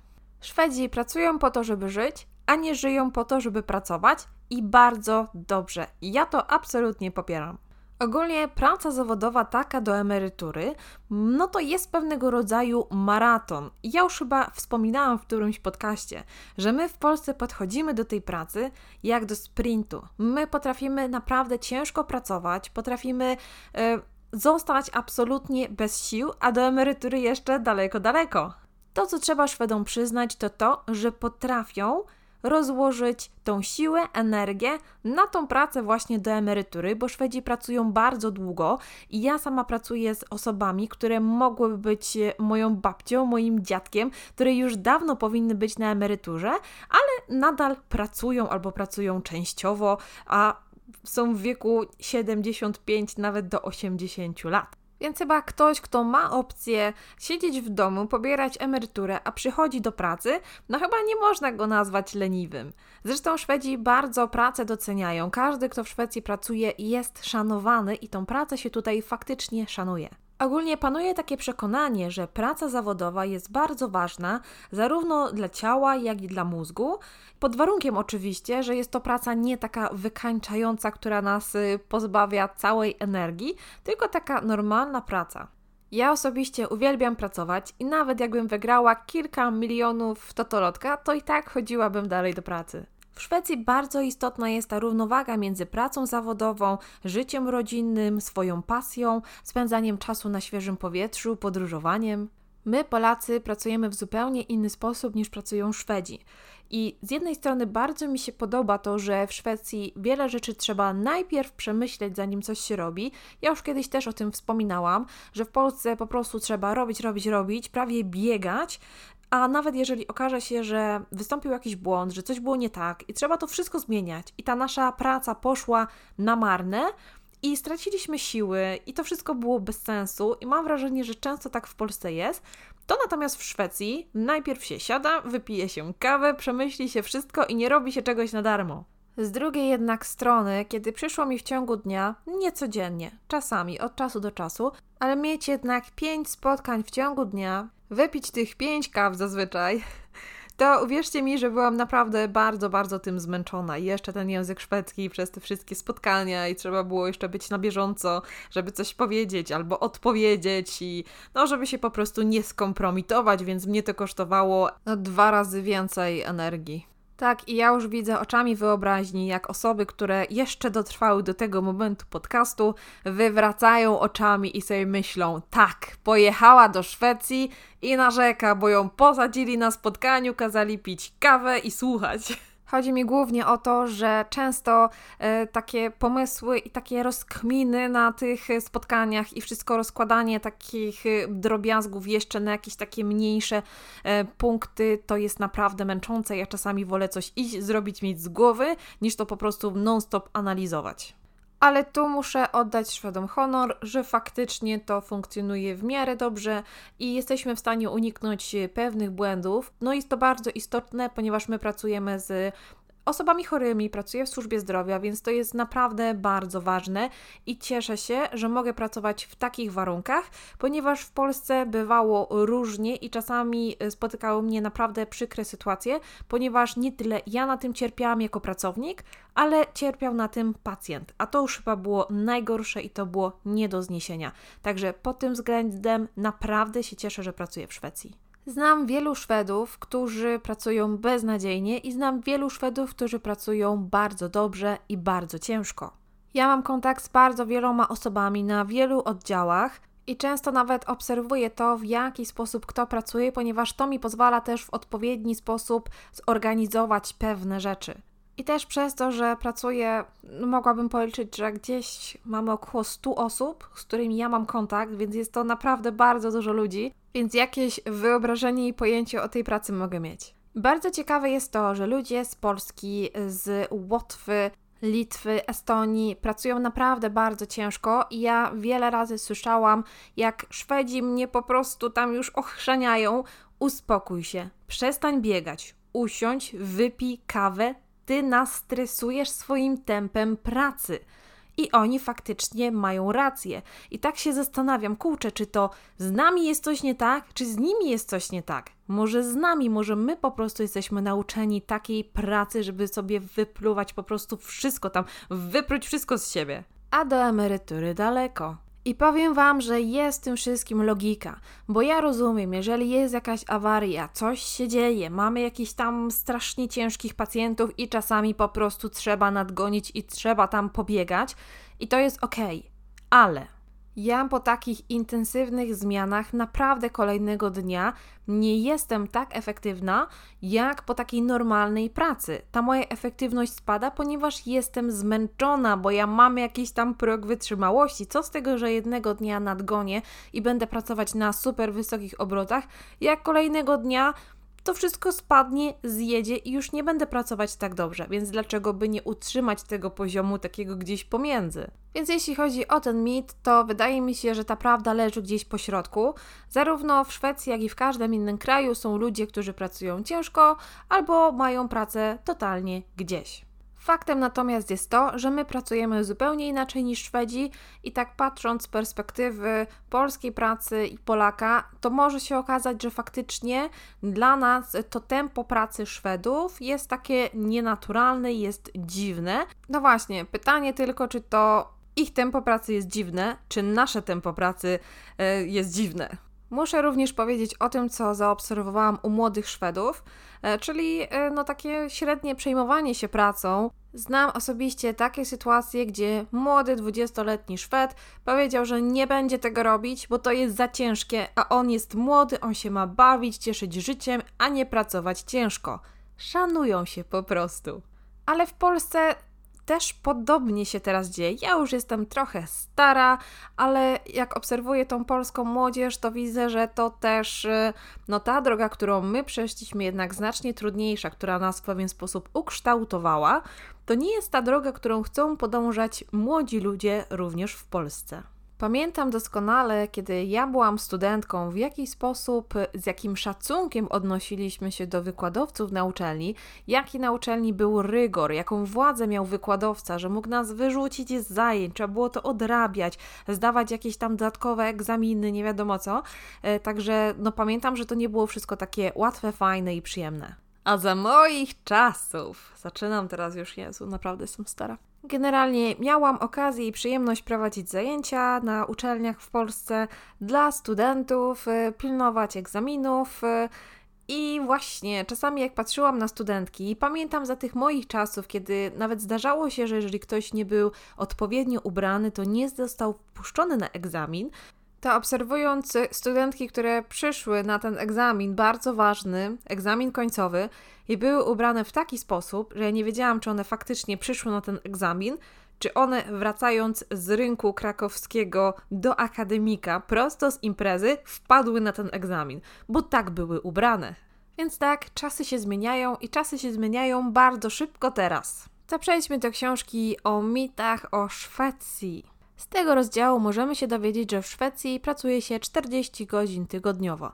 A: Szwedzi pracują po to, żeby żyć, a nie żyją po to, żeby pracować i bardzo dobrze. Ja to absolutnie popieram. Ogólnie praca zawodowa taka do emerytury, no to jest pewnego rodzaju maraton. Ja już chyba wspominałam w którymś podcaście, że my w Polsce podchodzimy do tej pracy jak do sprintu. My potrafimy naprawdę ciężko pracować, potrafimy e, zostać absolutnie bez sił, a do emerytury jeszcze daleko, daleko. To, co trzeba Szwedom przyznać, to to, że potrafią rozłożyć tą siłę, energię na tą pracę właśnie do emerytury, bo Szwedzi pracują bardzo długo i ja sama pracuję z osobami, które mogłyby być moją babcią, moim dziadkiem, które już dawno powinny być na emeryturze, ale nadal pracują albo pracują częściowo, a są w wieku 75 nawet do 80 lat. Więc chyba ktoś, kto ma opcję siedzieć w domu, pobierać emeryturę, a przychodzi do pracy, no chyba nie można go nazwać leniwym. Zresztą Szwedzi bardzo pracę doceniają. Każdy, kto w Szwecji pracuje, jest szanowany i tą pracę się tutaj faktycznie szanuje. Ogólnie panuje takie przekonanie, że praca zawodowa jest bardzo ważna zarówno dla ciała, jak i dla mózgu, pod warunkiem oczywiście, że jest to praca nie taka wykańczająca, która nas y, pozbawia całej energii, tylko taka normalna praca. Ja osobiście uwielbiam pracować i nawet jakbym wygrała kilka milionów w totolotka, to i tak chodziłabym dalej do pracy. W Szwecji bardzo istotna jest ta równowaga między pracą zawodową, życiem rodzinnym, swoją pasją, spędzaniem czasu na świeżym powietrzu, podróżowaniem. My, Polacy, pracujemy w zupełnie inny sposób niż pracują Szwedzi. I z jednej strony bardzo mi się podoba to, że w Szwecji wiele rzeczy trzeba najpierw przemyśleć, zanim coś się robi. Ja już kiedyś też o tym wspominałam, że w Polsce po prostu trzeba robić, robić, robić, prawie biegać, a nawet jeżeli okaże się, że wystąpił jakiś błąd, że coś było nie tak i trzeba to wszystko zmieniać, i ta nasza praca poszła na marne, i straciliśmy siły, i to wszystko było bez sensu, i mam wrażenie, że często tak w Polsce jest. To natomiast w Szwecji najpierw się siada, wypije się kawę, przemyśli się wszystko i nie robi się czegoś na darmo. Z drugiej jednak strony, kiedy przyszło mi w ciągu dnia, nie codziennie, czasami, od czasu do czasu, ale mieć jednak pięć spotkań w ciągu dnia, wypić tych pięć kaw zazwyczaj, to uwierzcie mi, że byłam naprawdę bardzo, bardzo tym zmęczona. I jeszcze ten język szwedzki przez te wszystkie spotkania i trzeba było jeszcze być na bieżąco, żeby coś powiedzieć albo odpowiedzieć i no, żeby się po prostu nie skompromitować, więc mnie to kosztowało no, dwa razy więcej energii. Tak, i ja już widzę oczami wyobraźni, jak osoby, które jeszcze dotrwały do tego momentu podcastu, wywracają oczami i sobie myślą: tak, pojechała do Szwecji i narzeka, bo ją posadzili na spotkaniu, kazali pić kawę i słuchać. Chodzi mi głównie o to, że często e, takie pomysły i takie rozkminy na tych spotkaniach i wszystko rozkładanie takich e, drobiazgów jeszcze na jakieś takie mniejsze e, punkty to jest naprawdę męczące. Ja czasami wolę coś iść, zrobić, mieć z głowy, niż to po prostu non-stop analizować ale tu muszę oddać Szwedom honor, że faktycznie to funkcjonuje w miarę dobrze i jesteśmy w stanie uniknąć pewnych błędów. No jest to bardzo istotne, ponieważ my pracujemy z osobami chorymi, pracuję w służbie zdrowia, więc to jest naprawdę bardzo ważne i cieszę się, że mogę pracować w takich warunkach, ponieważ w Polsce bywało różnie i czasami spotykały mnie naprawdę przykre sytuacje, ponieważ nie tyle ja na tym cierpiałam jako pracownik, ale cierpiał na tym pacjent, a to już chyba było najgorsze i to było nie do zniesienia. Także pod tym względem naprawdę się cieszę, że pracuję w Szwecji. Znam wielu Szwedów, którzy pracują beznadziejnie i znam wielu Szwedów, którzy pracują bardzo dobrze i bardzo ciężko. Ja mam kontakt z bardzo wieloma osobami na wielu oddziałach i często nawet obserwuję to, w jaki sposób kto pracuje, ponieważ to mi pozwala też w odpowiedni sposób zorganizować pewne rzeczy. I też przez to, że pracuję, no mogłabym policzyć, że gdzieś mamy około 100 osób, z którymi ja mam kontakt, więc jest to naprawdę bardzo dużo ludzi, więc jakieś wyobrażenie i pojęcie o tej pracy mogę mieć. Bardzo ciekawe jest to, że ludzie z Polski, z Łotwy, Litwy, Estonii pracują naprawdę bardzo ciężko i ja wiele razy słyszałam, jak Szwedzi mnie po prostu tam już ochrzaniają. Uspokój się, przestań biegać, usiądź, wypij kawę, ty nas stresujesz swoim tempem pracy. I oni faktycznie mają rację. I tak się zastanawiam, kurczę, czy to z nami jest coś nie tak, czy z nimi jest coś nie tak. Może z nami, może my po prostu jesteśmy nauczeni takiej pracy, żeby sobie wypluwać po prostu wszystko tam, wypróć wszystko z siebie. A do emerytury daleko. I powiem Wam, że jest w tym wszystkim logika, bo ja rozumiem, jeżeli jest jakaś awaria, coś się dzieje, mamy jakichś tam strasznie ciężkich pacjentów i czasami po prostu trzeba nadgonić i trzeba tam pobiegać, i to jest ok, ale ja po takich intensywnych zmianach naprawdę kolejnego dnia nie jestem tak efektywna jak po takiej normalnej pracy. Ta moja efektywność spada, ponieważ jestem zmęczona, bo ja mam jakiś tam próg wytrzymałości. Co z tego, że jednego dnia nadgonię i będę pracować na super wysokich obrotach, jak kolejnego dnia to wszystko spadnie, zjedzie i już nie będę pracować tak dobrze, więc dlaczego by nie utrzymać tego poziomu takiego gdzieś pomiędzy? Więc jeśli chodzi o ten mit, to wydaje mi się, że ta prawda leży gdzieś po środku. Zarówno w Szwecji, jak i w każdym innym kraju są ludzie, którzy pracują ciężko albo mają pracę totalnie gdzieś. Faktem natomiast jest to, że my pracujemy zupełnie inaczej niż Szwedzi i tak patrząc z perspektywy polskiej pracy i Polaka, to może się okazać, że faktycznie dla nas to tempo pracy Szwedów jest takie nienaturalne, jest dziwne. No właśnie, pytanie tylko, czy to ich tempo pracy jest dziwne, czy nasze tempo pracy e, jest dziwne. Muszę również powiedzieć o tym, co zaobserwowałam u młodych Szwedów, e, czyli e, no, takie średnie przejmowanie się pracą. Znam osobiście takie sytuacje, gdzie młody 20-letni Szwed powiedział, że nie będzie tego robić, bo to jest za ciężkie, a on jest młody, on się ma bawić, cieszyć życiem, a nie pracować ciężko. Szanują się po prostu. Ale w Polsce też podobnie się teraz dzieje. Ja już jestem trochę stara, ale jak obserwuję tą polską młodzież, to widzę, że to też y, no ta droga, którą my przeszliśmy, jednak znacznie trudniejsza, która nas w pewien sposób ukształtowała, to nie jest ta droga, którą chcą podążać młodzi ludzie również w Polsce. Pamiętam doskonale, kiedy ja byłam studentką, w jaki sposób, z jakim szacunkiem odnosiliśmy się do wykładowców na uczelni, jaki na uczelni był rygor, jaką władzę miał wykładowca, że mógł nas wyrzucić z zajęć, trzeba było to odrabiać, zdawać jakieś tam dodatkowe egzaminy, nie wiadomo co. E, także no pamiętam, że to nie było wszystko takie łatwe, fajne i przyjemne. A za moich czasów, zaczynam teraz już, Jezu, naprawdę jestem stara. Generalnie miałam okazję i przyjemność prowadzić zajęcia na uczelniach w Polsce dla studentów, y, pilnować egzaminów. Y, I właśnie czasami, jak patrzyłam na studentki, pamiętam za tych moich czasów, kiedy nawet zdarzało się, że jeżeli ktoś nie był odpowiednio ubrany, to nie został wpuszczony na egzamin, to obserwując studentki, które przyszły na ten egzamin, bardzo ważny, egzamin końcowy, i były ubrane w taki sposób, że ja nie wiedziałam, czy one faktycznie przyszły na ten egzamin, czy one wracając z rynku krakowskiego do akademika prosto z imprezy wpadły na ten egzamin, bo tak były ubrane. Więc tak, czasy się zmieniają i czasy się zmieniają bardzo szybko teraz. To przejdźmy do książki o mitach o Szwecji. Z tego rozdziału możemy się dowiedzieć, że w Szwecji pracuje się 40 godzin tygodniowo.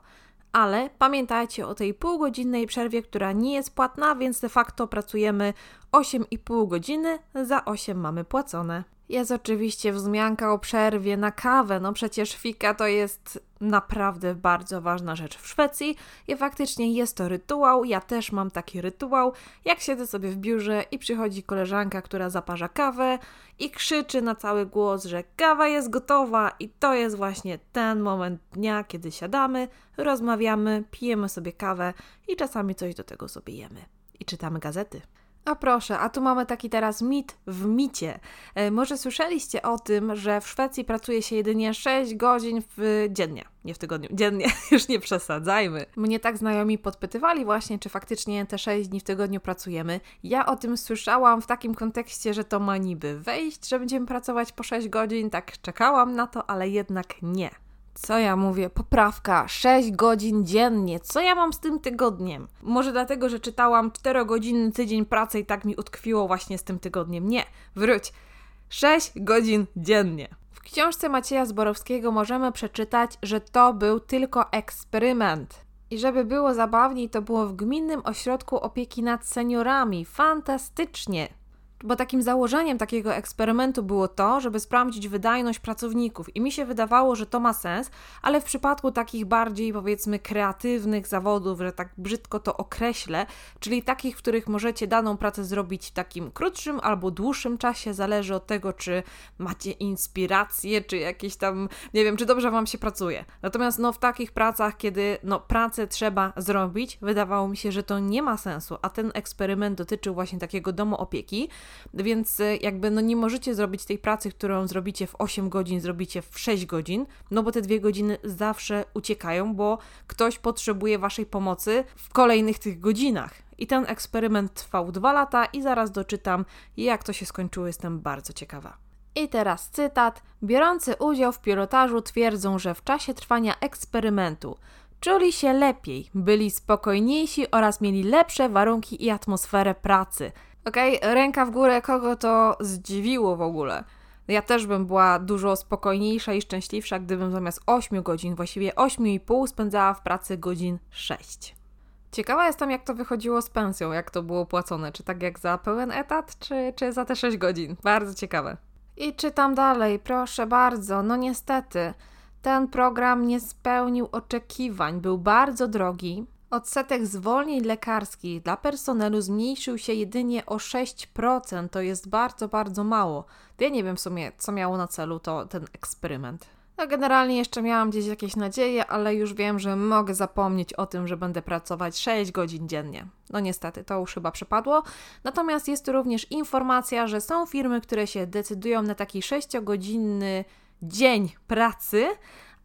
A: Ale pamiętajcie o tej półgodzinnej przerwie, która nie jest płatna, więc de facto pracujemy 8,5 godziny, za 8 mamy płacone. Jest oczywiście wzmianka o przerwie na kawę, no przecież fika to jest naprawdę bardzo ważna rzecz w Szwecji i faktycznie jest to rytuał. Ja też mam taki rytuał, jak siedzę sobie w biurze i przychodzi koleżanka, która zaparza kawę i krzyczy na cały głos, że kawa jest gotowa i to jest właśnie ten moment dnia, kiedy siadamy, rozmawiamy, pijemy sobie kawę i czasami coś do tego sobie jemy i czytamy gazety. A proszę, a tu mamy taki teraz mit w micie. E, może słyszeliście o tym, że w Szwecji pracuje się jedynie 6 godzin w dziennie, nie w tygodniu, dziennie, już nie przesadzajmy. Mnie tak znajomi podpytywali właśnie, czy faktycznie te 6 dni w tygodniu pracujemy. Ja o tym słyszałam w takim kontekście, że to ma niby wejść, że będziemy pracować po 6 godzin, tak czekałam na to, ale jednak nie. Co ja mówię? Poprawka 6 godzin dziennie. Co ja mam z tym tygodniem? Może dlatego, że czytałam 4-godzinny tydzień pracy i tak mi utkwiło właśnie z tym tygodniem. Nie, wróć. 6 godzin dziennie. W książce Macieja Zborowskiego możemy przeczytać, że to był tylko eksperyment. I żeby było zabawniej, to było w Gminnym Ośrodku Opieki nad Seniorami. Fantastycznie! Bo takim założeniem takiego eksperymentu było to, żeby sprawdzić wydajność pracowników i mi się wydawało, że to ma sens, ale w przypadku takich bardziej powiedzmy kreatywnych zawodów, że tak brzydko to określę, czyli takich, w których możecie daną pracę zrobić w takim krótszym albo dłuższym czasie, zależy od tego, czy macie inspirację, czy jakieś tam, nie wiem, czy dobrze Wam się pracuje. Natomiast no w takich pracach, kiedy no pracę trzeba zrobić, wydawało mi się, że to nie ma sensu, a ten eksperyment dotyczył właśnie takiego domu opieki, więc e, jakby no nie możecie zrobić tej pracy, którą zrobicie w 8 godzin, zrobicie w 6 godzin, no bo te dwie godziny zawsze uciekają, bo ktoś potrzebuje Waszej pomocy w kolejnych tych godzinach. I ten eksperyment trwał dwa lata i zaraz doczytam, jak to się skończyło, jestem bardzo ciekawa. I teraz cytat. Biorący udział w pilotażu twierdzą, że w czasie trwania eksperymentu czuli się lepiej, byli spokojniejsi oraz mieli lepsze warunki i atmosferę pracy. Okej, okay? ręka w górę, kogo to zdziwiło w ogóle. Ja też bym była dużo spokojniejsza i szczęśliwsza, gdybym zamiast 8 godzin, właściwie 8,5 spędzała w pracy godzin 6. Ciekawa jestem, jak to wychodziło z pensją, jak to było płacone. Czy tak jak za pełen etat, czy, czy za te 6 godzin? Bardzo ciekawe. I czytam dalej, proszę bardzo. No niestety, ten program nie spełnił oczekiwań, był bardzo drogi, Odsetek zwolnień lekarskich dla personelu zmniejszył się jedynie o 6%. To jest bardzo, bardzo mało. Ja nie wiem w sumie, co miało na celu to ten eksperyment. No generalnie jeszcze miałam gdzieś jakieś nadzieje, ale już wiem, że mogę zapomnieć o tym, że będę pracować 6 godzin dziennie. No niestety, to już chyba przepadło. Natomiast jest tu również informacja, że są firmy, które się decydują na taki 6-godzinny dzień pracy,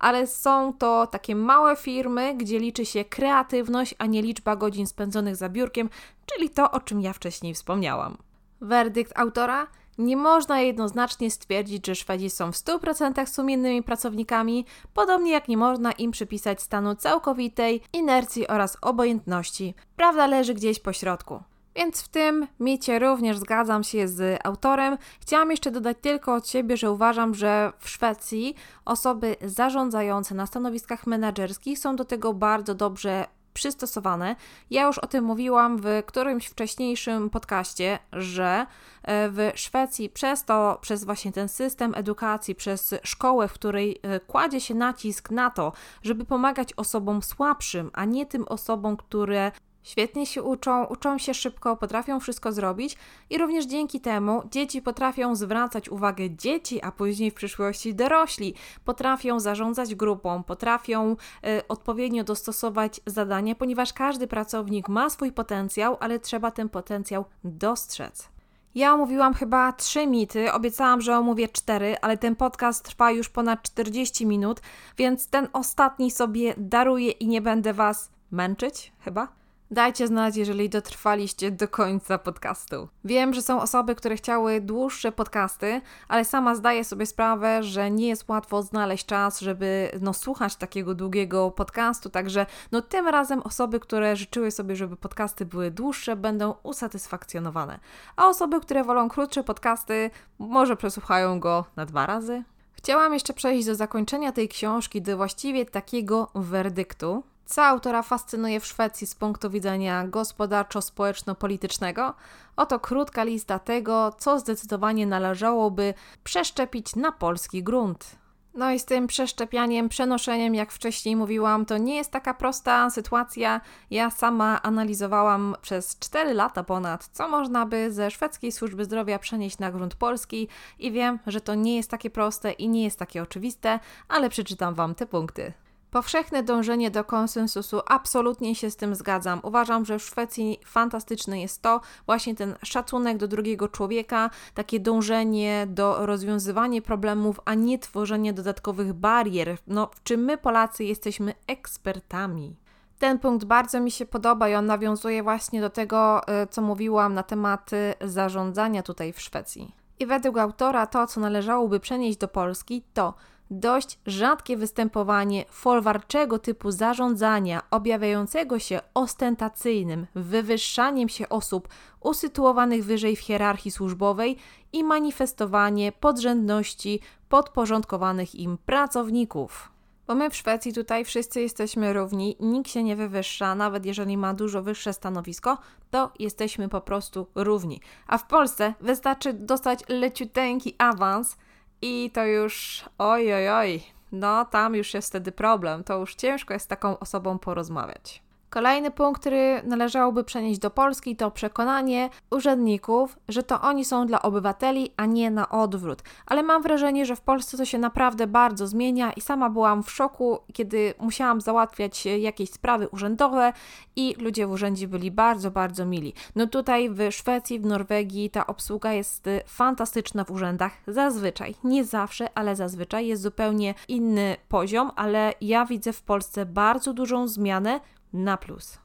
A: ale są to takie małe firmy, gdzie liczy się kreatywność, a nie liczba godzin spędzonych za biurkiem, czyli to, o czym ja wcześniej wspomniałam. Werdykt autora? Nie można jednoznacznie stwierdzić, że Szwedzi są w 100% sumiennymi pracownikami, podobnie jak nie można im przypisać stanu całkowitej inercji oraz obojętności. Prawda leży gdzieś po środku. Więc w tym micie również zgadzam się z autorem. Chciałam jeszcze dodać tylko od siebie, że uważam, że w Szwecji osoby zarządzające na stanowiskach menedżerskich są do tego bardzo dobrze przystosowane. Ja już o tym mówiłam w którymś wcześniejszym podcaście, że e, w Szwecji przez to, przez właśnie ten system edukacji, przez szkołę, w której e, kładzie się nacisk na to, żeby pomagać osobom słabszym, a nie tym osobom, które Świetnie się uczą, uczą się szybko, potrafią wszystko zrobić i również dzięki temu dzieci potrafią zwracać uwagę dzieci, a później w przyszłości dorośli, potrafią zarządzać grupą, potrafią y, odpowiednio dostosować zadania, ponieważ każdy pracownik ma swój potencjał, ale trzeba ten potencjał dostrzec. Ja omówiłam chyba trzy mity, obiecałam, że omówię cztery, ale ten podcast trwa już ponad 40 minut, więc ten ostatni sobie daruję i nie będę Was męczyć, chyba. Dajcie znać, jeżeli dotrwaliście do końca podcastu. Wiem, że są osoby, które chciały dłuższe podcasty, ale sama zdaję sobie sprawę, że nie jest łatwo znaleźć czas, żeby no, słuchać takiego długiego podcastu, także no, tym razem osoby, które życzyły sobie, żeby podcasty były dłuższe, będą usatysfakcjonowane. A osoby, które wolą krótsze podcasty, może przesłuchają go na dwa razy. Chciałam jeszcze przejść do zakończenia tej książki, do właściwie takiego werdyktu, co autora fascynuje w Szwecji z punktu widzenia gospodarczo-społeczno-politycznego? Oto krótka lista tego, co zdecydowanie należałoby przeszczepić na polski grunt. No i z tym przeszczepianiem, przenoszeniem, jak wcześniej mówiłam, to nie jest taka prosta sytuacja. Ja sama analizowałam przez 4 lata ponad, co można by ze szwedzkiej służby zdrowia przenieść na grunt polski i wiem, że to nie jest takie proste i nie jest takie oczywiste, ale przeczytam Wam te punkty. Powszechne dążenie do konsensusu, absolutnie się z tym zgadzam. Uważam, że w Szwecji fantastyczne jest to, właśnie ten szacunek do drugiego człowieka, takie dążenie do rozwiązywania problemów, a nie tworzenie dodatkowych barier, no, w czym my Polacy jesteśmy ekspertami. Ten punkt bardzo mi się podoba i on nawiązuje właśnie do tego, y, co mówiłam na tematy zarządzania tutaj w Szwecji. I według autora to, co należałoby przenieść do Polski, to dość rzadkie występowanie folwarczego typu zarządzania, objawiającego się ostentacyjnym wywyższaniem się osób usytuowanych wyżej w hierarchii służbowej i manifestowanie podrzędności podporządkowanych im pracowników. Bo my w Szwecji tutaj wszyscy jesteśmy równi, nikt się nie wywyższa, nawet jeżeli ma dużo wyższe stanowisko, to jesteśmy po prostu równi. A w Polsce wystarczy dostać leciuteńki awans i to już oj, oj, oj, no tam już jest wtedy problem, to już ciężko jest z taką osobą porozmawiać. Kolejny punkt, który należałoby przenieść do Polski, to przekonanie urzędników, że to oni są dla obywateli, a nie na odwrót. Ale mam wrażenie, że w Polsce to się naprawdę bardzo zmienia i sama byłam w szoku, kiedy musiałam załatwiać jakieś sprawy urzędowe i ludzie w urzędzie byli bardzo, bardzo mili. No tutaj w Szwecji, w Norwegii ta obsługa jest fantastyczna w urzędach. Zazwyczaj, nie zawsze, ale zazwyczaj jest zupełnie inny poziom, ale ja widzę w Polsce bardzo dużą zmianę na plus.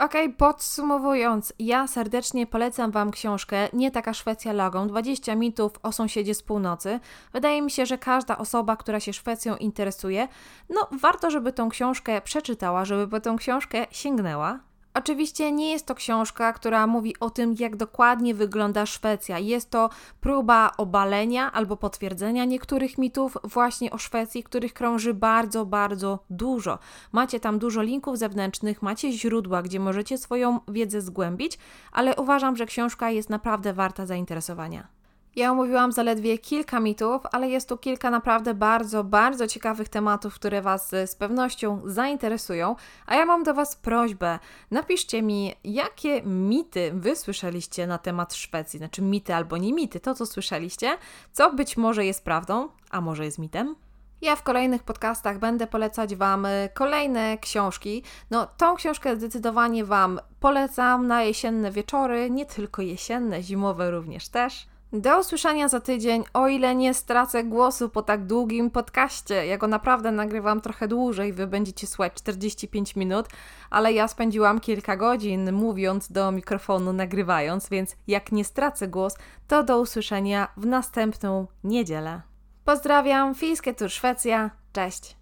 A: Ok, podsumowując, ja serdecznie polecam Wam książkę Nie taka Szwecja logą 20 mitów o sąsiedzie z północy. Wydaje mi się, że każda osoba, która się Szwecją interesuje, no warto, żeby tą książkę przeczytała, żeby po tą książkę sięgnęła. Oczywiście nie jest to książka, która mówi o tym, jak dokładnie wygląda Szwecja. Jest to próba obalenia albo potwierdzenia niektórych mitów właśnie o Szwecji, których krąży bardzo, bardzo dużo. Macie tam dużo linków zewnętrznych, macie źródła, gdzie możecie swoją wiedzę zgłębić, ale uważam, że książka jest naprawdę warta zainteresowania. Ja omówiłam zaledwie kilka mitów, ale jest tu kilka naprawdę bardzo, bardzo ciekawych tematów, które Was z pewnością zainteresują. A ja mam do Was prośbę: napiszcie mi, jakie mity Wy słyszeliście na temat Szwecji, znaczy mity albo nie mity, to co słyszeliście, co być może jest prawdą, a może jest mitem. Ja w kolejnych podcastach będę polecać Wam kolejne książki. No, tą książkę zdecydowanie Wam polecam na jesienne wieczory, nie tylko jesienne, zimowe również też. Do usłyszenia za tydzień, o ile nie stracę głosu po tak długim podcaście. Ja go naprawdę nagrywam trochę dłużej, wy będziecie słuchać 45 minut, ale ja spędziłam kilka godzin mówiąc do mikrofonu, nagrywając, więc jak nie stracę głos, to do usłyszenia w następną niedzielę. Pozdrawiam, Fińskie Tur Szwecja, cześć!